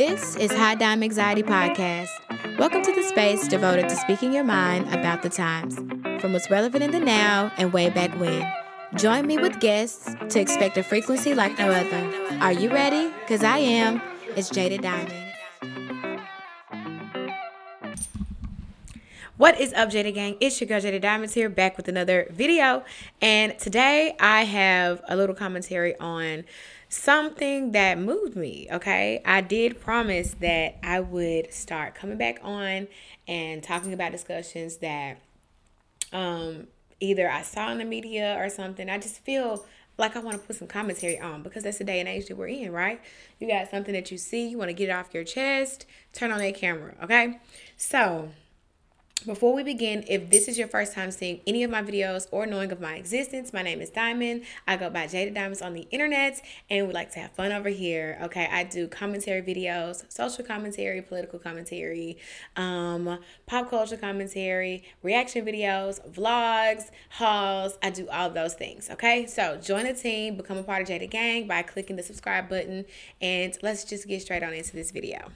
This is High Dime Anxiety Podcast. Welcome to the space devoted to speaking your mind about the times, from what's relevant in the now and way back when. Join me with guests to expect a frequency like no other. Are you ready? Because I am. It's Jada Diamond. What is up, Jada Gang? It's your girl Jada Diamonds here, back with another video. And today I have a little commentary on something that moved me. Okay. I did promise that I would start coming back on and talking about discussions that um, either I saw in the media or something. I just feel like I want to put some commentary on because that's the day and age that we're in, right? You got something that you see, you want to get it off your chest, turn on that camera, okay? So, before we begin, if this is your first time seeing any of my videos or knowing of my existence, my name is Diamond. I go by Jada Diamonds on the internet and we like to have fun over here. Okay, I do commentary videos, social commentary, political commentary, um, pop culture commentary, reaction videos, vlogs, hauls. I do all of those things. Okay, so join the team, become a part of Jada Gang by clicking the subscribe button, and let's just get straight on into this video.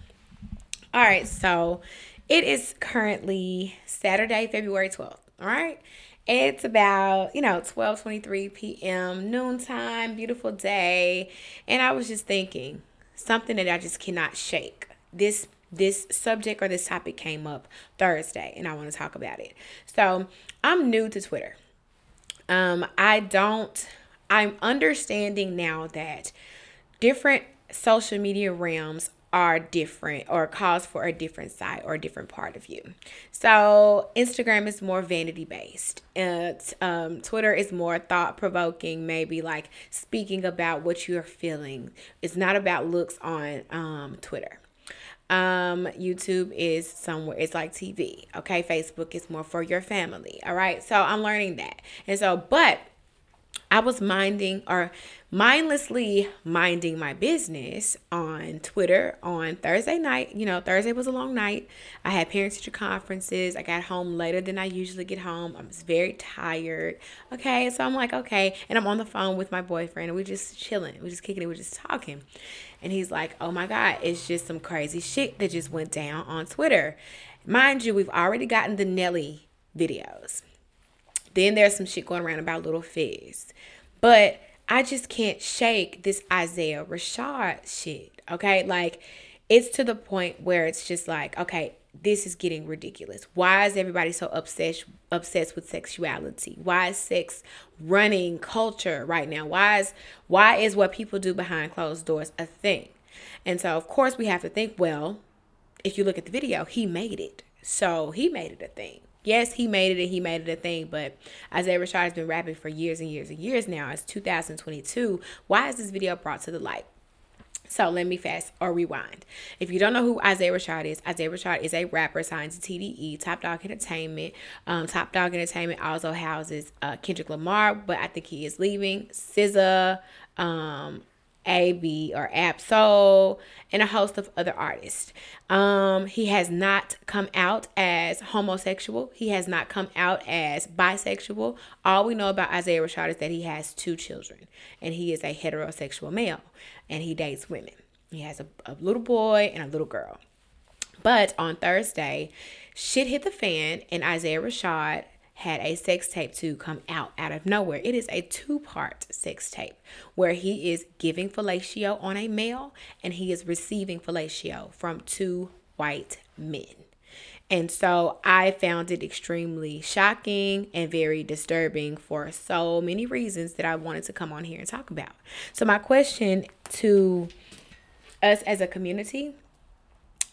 All right, so it is currently Saturday, February 12th. All right. It's about, you know, 12 23 p.m., noontime, beautiful day. And I was just thinking something that I just cannot shake. This this subject or this topic came up Thursday and I want to talk about it. So I'm new to Twitter. Um, I don't I'm understanding now that different social media realms are different or calls for a different side or a different part of you. So Instagram is more vanity based. um, Twitter is more thought provoking, maybe like speaking about what you're feeling. It's not about looks on um, Twitter. Um, YouTube is somewhere, it's like TV. Okay. Facebook is more for your family. All right. So I'm learning that. And so, but I was minding or mindlessly minding my business on Twitter on Thursday night. You know, Thursday was a long night. I had parent teacher conferences. I got home later than I usually get home. I was very tired. Okay, so I'm like, okay. And I'm on the phone with my boyfriend and we're just chilling. We're just kicking it. We're just talking. And he's like, oh my God, it's just some crazy shit that just went down on Twitter. Mind you, we've already gotten the Nelly videos. Then there's some shit going around about Lil Fizz. But I just can't shake this Isaiah Rashad shit. Okay. Like, it's to the point where it's just like, okay, this is getting ridiculous. Why is everybody so obsessed obsessed with sexuality? Why is sex running culture right now? Why is why is what people do behind closed doors a thing? And so of course we have to think, well, if you look at the video, he made it. So he made it a thing yes, he made it and he made it a thing, but Isaiah Rashad has been rapping for years and years and years now. It's 2022. Why is this video brought to the light? So let me fast or rewind. If you don't know who Isaiah Rashad is, Isaiah Rashad is a rapper signed to TDE, Top Dawg Entertainment. Um, Top Dawg Entertainment also houses uh, Kendrick Lamar, but I think he is leaving. SZA, um, AB or Ab-Soul, and a host of other artists. Um, he has not come out as homosexual. He has not come out as bisexual. All we know about Isaiah Rashad is that he has two children, and he is a heterosexual male, and he dates women. He has a, a little boy and a little girl. But on Thursday, shit hit the fan, and Isaiah Rashad had a sex tape to come out out of nowhere. It is a two part sex tape where he is giving fellatio on a male and he is receiving fellatio from two white men. And so I found it extremely shocking and very disturbing for so many reasons that I wanted to come on here and talk about. So, my question to us as a community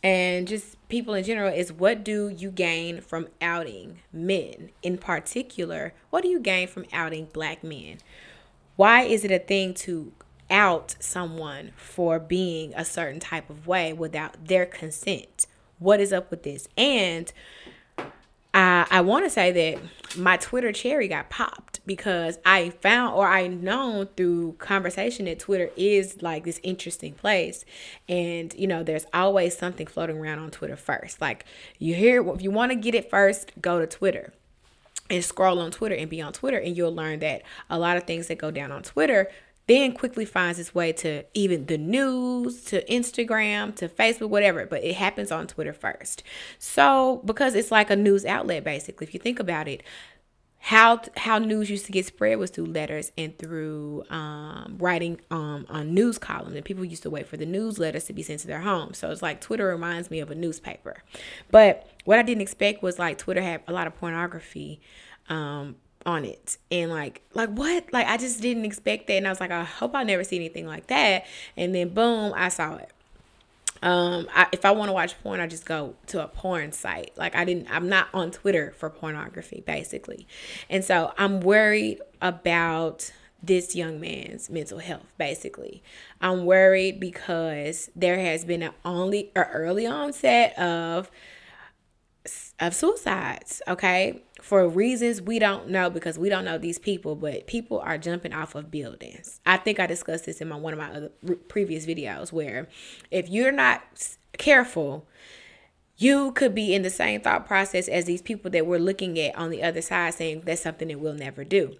and just people in general is what do you gain from outing men? In particular what do you gain from outing black men? Why is it a thing to out someone for being a certain type of way without their consent? What is up with this? And I, I want to say that my Twitter cherry got popped because I found or I known through conversation that Twitter is like this interesting place. And, you know, there's always something floating around on Twitter first. Like you hear, if you want to get it first, go to Twitter and scroll on Twitter and be on Twitter. And you'll learn that a lot of things that go down on Twitter then quickly finds its way to even the news, to Instagram, to Facebook, whatever, but it happens on Twitter first. So, because it's like a news outlet basically, if you think about it, how how news used to get spread was through letters and through um, writing um, on news columns and people used to wait for the newsletters to be sent to their homes so it's like twitter reminds me of a newspaper but what i didn't expect was like twitter had a lot of pornography um, on it. And like like what? Like i just didn't expect that. And i was like i hope i never see anything like that. And then boom i saw it. Um, I, if I want to watch porn, I just go to a porn site. Like I didn't, I'm not on Twitter for pornography, basically. And so I'm worried about this young man's mental health basically. I'm worried because there has been an only or early onset of of suicides, okay? For reasons we don't know because we don't know these people, but people are jumping off of buildings. I think I discussed this in my one of my other previous videos where if you're not careful, you could be in the same thought process as these people that we're looking at on the other side saying that's something that we'll never do.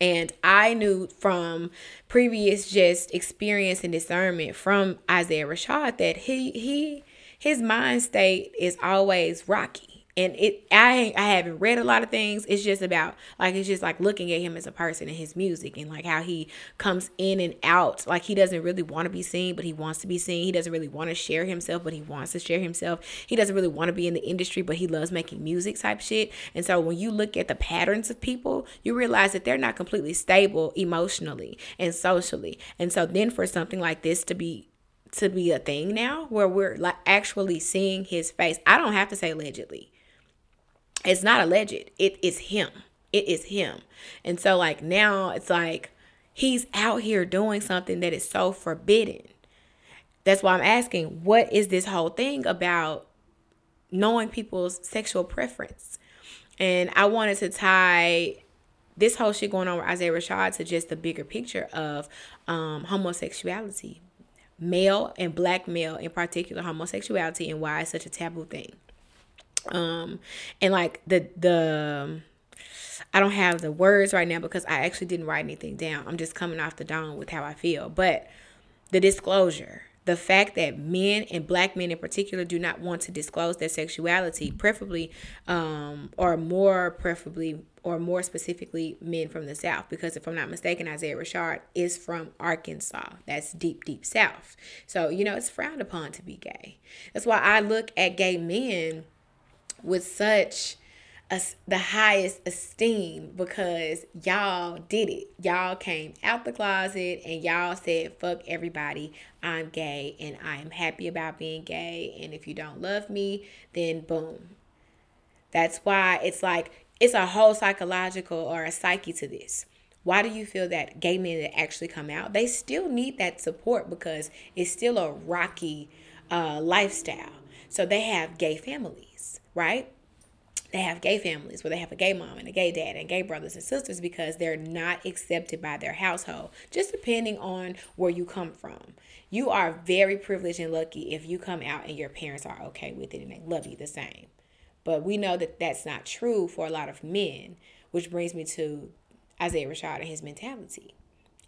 And I knew from previous just experience and discernment from Isaiah Rashad that he he his mind state is always rocky and it I I haven't read a lot of things. It's just about like it's just like looking at him as a person and his music and like how he comes in and out. Like he doesn't really want to be seen, but he wants to be seen. He doesn't really want to share himself, but he wants to share himself. He doesn't really want to be in the industry, but he loves making music type shit. And so when you look at the patterns of people, you realize that they're not completely stable emotionally and socially. And so then for something like this to be to be a thing now where we're like actually seeing his face. I don't have to say allegedly. It's not alleged. It is him. It is him. And so like now it's like he's out here doing something that is so forbidden. That's why I'm asking, what is this whole thing about knowing people's sexual preference? And I wanted to tie this whole shit going on with Isaiah Rashad to just the bigger picture of um, homosexuality male and black male in particular homosexuality and why it's such a taboo thing um and like the the I don't have the words right now because I actually didn't write anything down. I'm just coming off the dome with how I feel. But the disclosure, the fact that men and black men in particular do not want to disclose their sexuality, preferably, um, or more preferably, or more specifically, men from the South. Because if I'm not mistaken, Isaiah Rashad is from Arkansas. That's deep, deep South. So, you know, it's frowned upon to be gay. That's why I look at gay men with such a, the highest esteem because y'all did it. Y'all came out the closet and y'all said, fuck everybody. I'm gay and I am happy about being gay. And if you don't love me, then boom. That's why it's like it's a whole psychological or a psyche to this. Why do you feel that gay men that actually come out, they still need that support because it's still a rocky uh, lifestyle. So they have gay families, right? they have gay families where they have a gay mom and a gay dad and gay brothers and sisters because they're not accepted by their household, just depending on where you come from. You are very privileged and lucky if you come out and your parents are okay with it and they love you the same. But we know that that's not true for a lot of men, which brings me to Isaiah Rashad and his mentality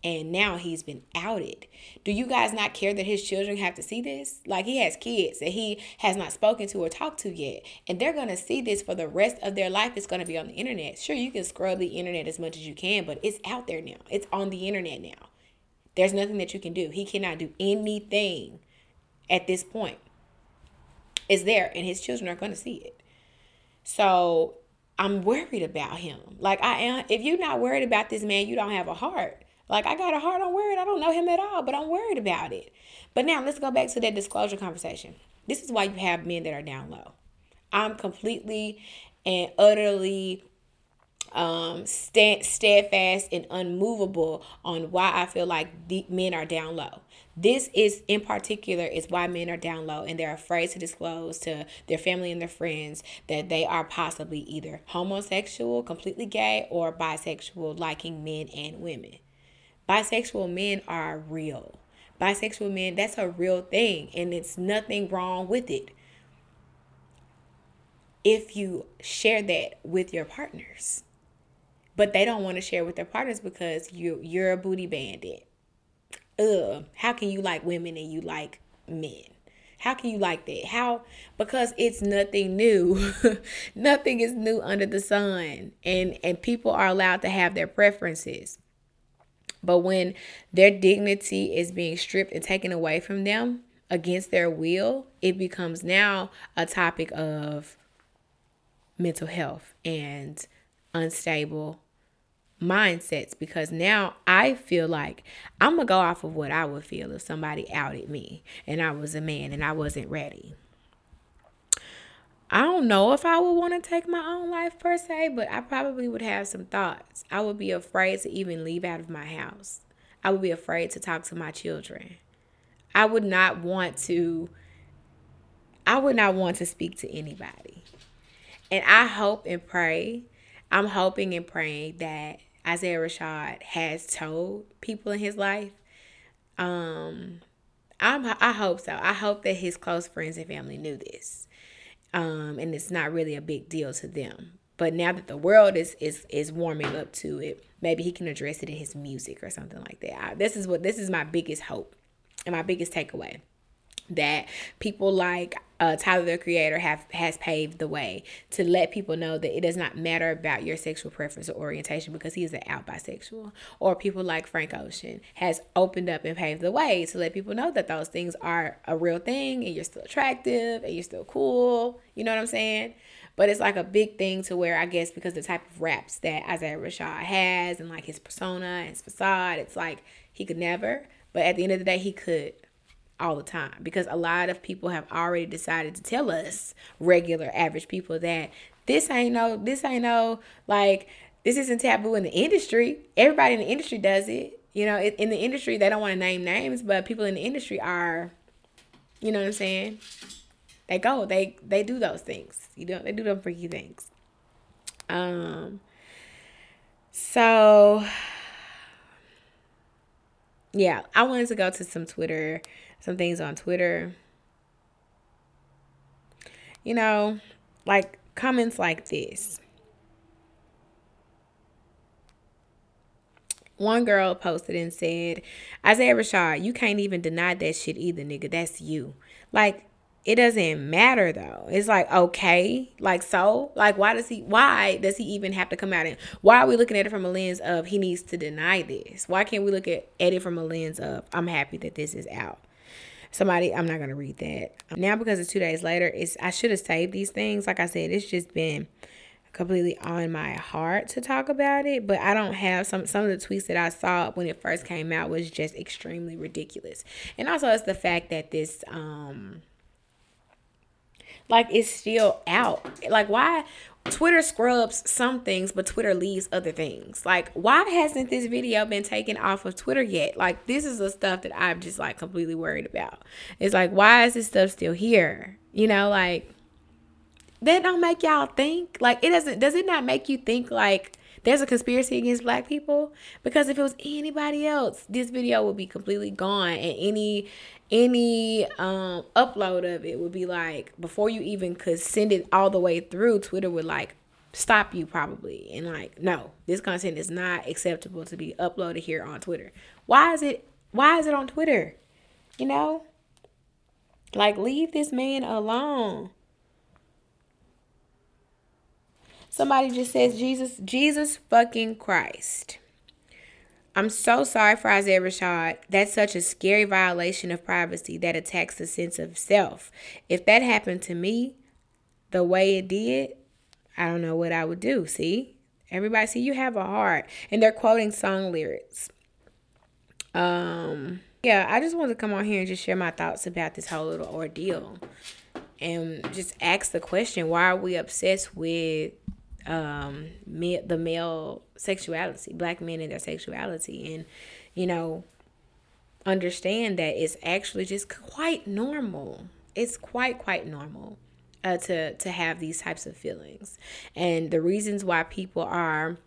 and now he's been outed. Do you guys not care that his children have to see this? Like he has kids that he has not spoken to or talked to yet, and they're going to see this for the rest of their life. It's going to be on the internet. Sure, you can scrub the internet as much as you can, but it's out there now. It's on the internet now. There's nothing that you can do. He cannot do anything at this point. It's there, and his children are going to see it. So I'm worried about him. Like I am. If you're not worried about this man, you don't have a heart. Like I got a heart, I'm worried. I don't know him at all, but I'm worried about it. But now let's go back to that disclosure conversation. This is why you have men that are down low. I'm completely and utterly um stand, steadfast and unmovable on why I feel like the men are down low. This is in particular is why men are down low and they're afraid to disclose to their family and their friends that they are possibly either homosexual, completely gay, or bisexual, liking men and women. Bisexual men are real. Bisexual men, that's a real thing, and it's nothing wrong with it. If you share that with your partners, but they don't want to share with their partners because you you're a booty bandit. ugh, how can you like women and you like men? How can you like that? How? Because it's nothing new. nothing is new under the sun. And and people are allowed to have their preferences. But when their dignity is being stripped and taken away from them against their will, it becomes now a topic of mental health and unstable mindsets because now I feel like I'm gonna go off of what I would feel if somebody outed me and I was a man and I wasn't ready. I don't know if I would want to take my own life per se, but I probably would have some thoughts. I would be afraid to even leave out of my house. I would be afraid to talk to my children. I would not want to I would not want to speak to anybody. And I hope and pray, I'm hoping and praying that Isaiah Rashad has told people in his life. Um, I'm, I hope so. I hope that his close friends and family knew this, um, and it's not really a big deal to them. But now that the world is is is warming up to it, maybe he can address it in his music or something like that. I, this is what this is my biggest hope and my biggest takeaway that people like uh, Tyler the Creator have has paved the way to let people know that it does not matter about your sexual preference or orientation because he is an out bisexual. Or people like Frank Ocean has opened up and paved the way to let people know that those things are a real thing and you're still attractive and you're still cool. You know what I'm saying? But it's like a big thing to where I guess because the type of raps that Isaiah Rashad has and like his persona and his facade, it's like he could never. But at the end of the day, he could all the time because a lot of people have already decided to tell us regular average people that this ain't no this ain't no like this isn't taboo in the industry. Everybody in the industry does it. You know in the industry they don't want to name names but people in the industry are you know what i'm saying? They go they they do those things. You know they do them freaky things. Um so yeah i wanted to go to some twitter some things on Twitter. You know, like comments like this. One girl posted and said, Isaiah Rashad, you can't even deny that shit either, nigga. That's you. Like, it doesn't matter though. It's like okay, like so, like why does he? Why does he even have to come out and? Why are we looking at it from a lens of he needs to deny this? Why can't we look at, at it from a lens of I'm happy that this is out? Somebody i'm not to read that. Now because it's two days later it's i should have saved these things. Like i said it's just been completely on my heart to talk about it but i don't have some some of the tweets that i saw when it first came out was just extremely ridiculous. And also it's the fact that this um like it's still out. Like why Twitter scrubs some things, but Twitter leaves other things. Like, why hasn't this video been taken off of Twitter yet? Like, this is the stuff that I'm just like completely worried about. It's like, why is this stuff still here? You know, like that don't make y'all think. Like, it doesn't. Does it not make you think like? There's a conspiracy against black people? Because if it was anybody else this video would be completely gone and any any um upload of it would be like before you even could send it all the way through twitter would like stop you probably. And like no this content is not acceptable to be uploaded here on twitter. Why is it why is it on twitter? You know? Like leave this man alone Somebody just says Jesus, Jesus fucking Christ. I'm so sorry for Isaiah Rashad. That's such a scary violation of privacy that attacks the sense of self. If that happened to me the way it did, I don't know what I would do. See? Everybody see you have a heart. And they're quoting song lyrics. Um yeah, I just wanted to come on here and just share my thoughts about this whole little ordeal. And just ask the question, why are we obsessed with um the male sexuality black men and their sexuality. And you know understand that it's actually just quite normal. It's quite quite normal uh, to to have these types of feelings. And the reasons why people are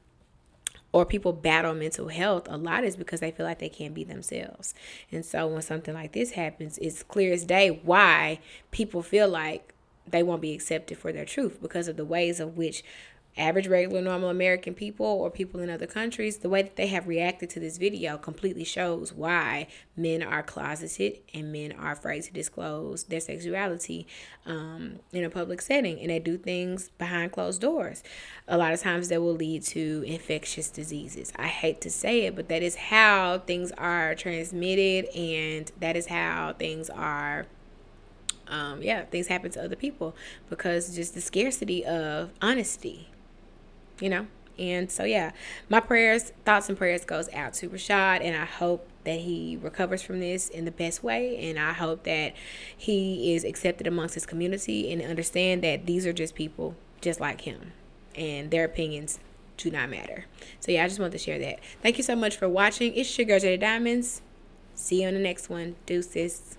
or people battle mental health a lot is because they feel like they can't be themselves. And so when something like this happens it's clear as day why people feel like they won't be accepted for their truth because of the ways of which average, regular, normal American people or people in other countries, the way that they have reacted to this video completely shows why men are closeted and men are afraid to disclose their sexuality um, in a public setting and they do things behind closed doors. A lot of times that will lead to infectious diseases. I hate to say it, but that is how things are transmitted and that is how things are um, yeah, things happen to other people because just the scarcity of honesty you know? And so, yeah, my prayers, thoughts, and prayers goes out to Rashad, and I hope that he recovers from this in the best way. And I hope that he is accepted amongst his community and understand that these are just people just like him, and their opinions do not matter. So, yeah, I just want to share that. Thank you so much for watching. It's your girl, Jada Diamonds. See you on the next one. Deuces.